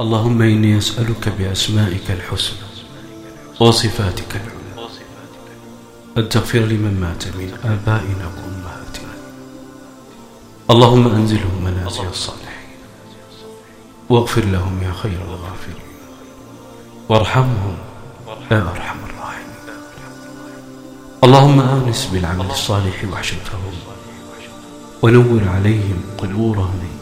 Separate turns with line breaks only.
اللهم إني أسألك بأسمائك الحسنى وصفاتك العلى. أن تغفر لمن مات من آبائنا وأمهاتنا. اللهم أنزلهم منازل الصالحين. واغفر لهم يا خير الغافرين وارحمهم يا أرحم الراحمين. اللهم آنس بالعمل الصالح وحشتهم. ونور عليهم قبورهم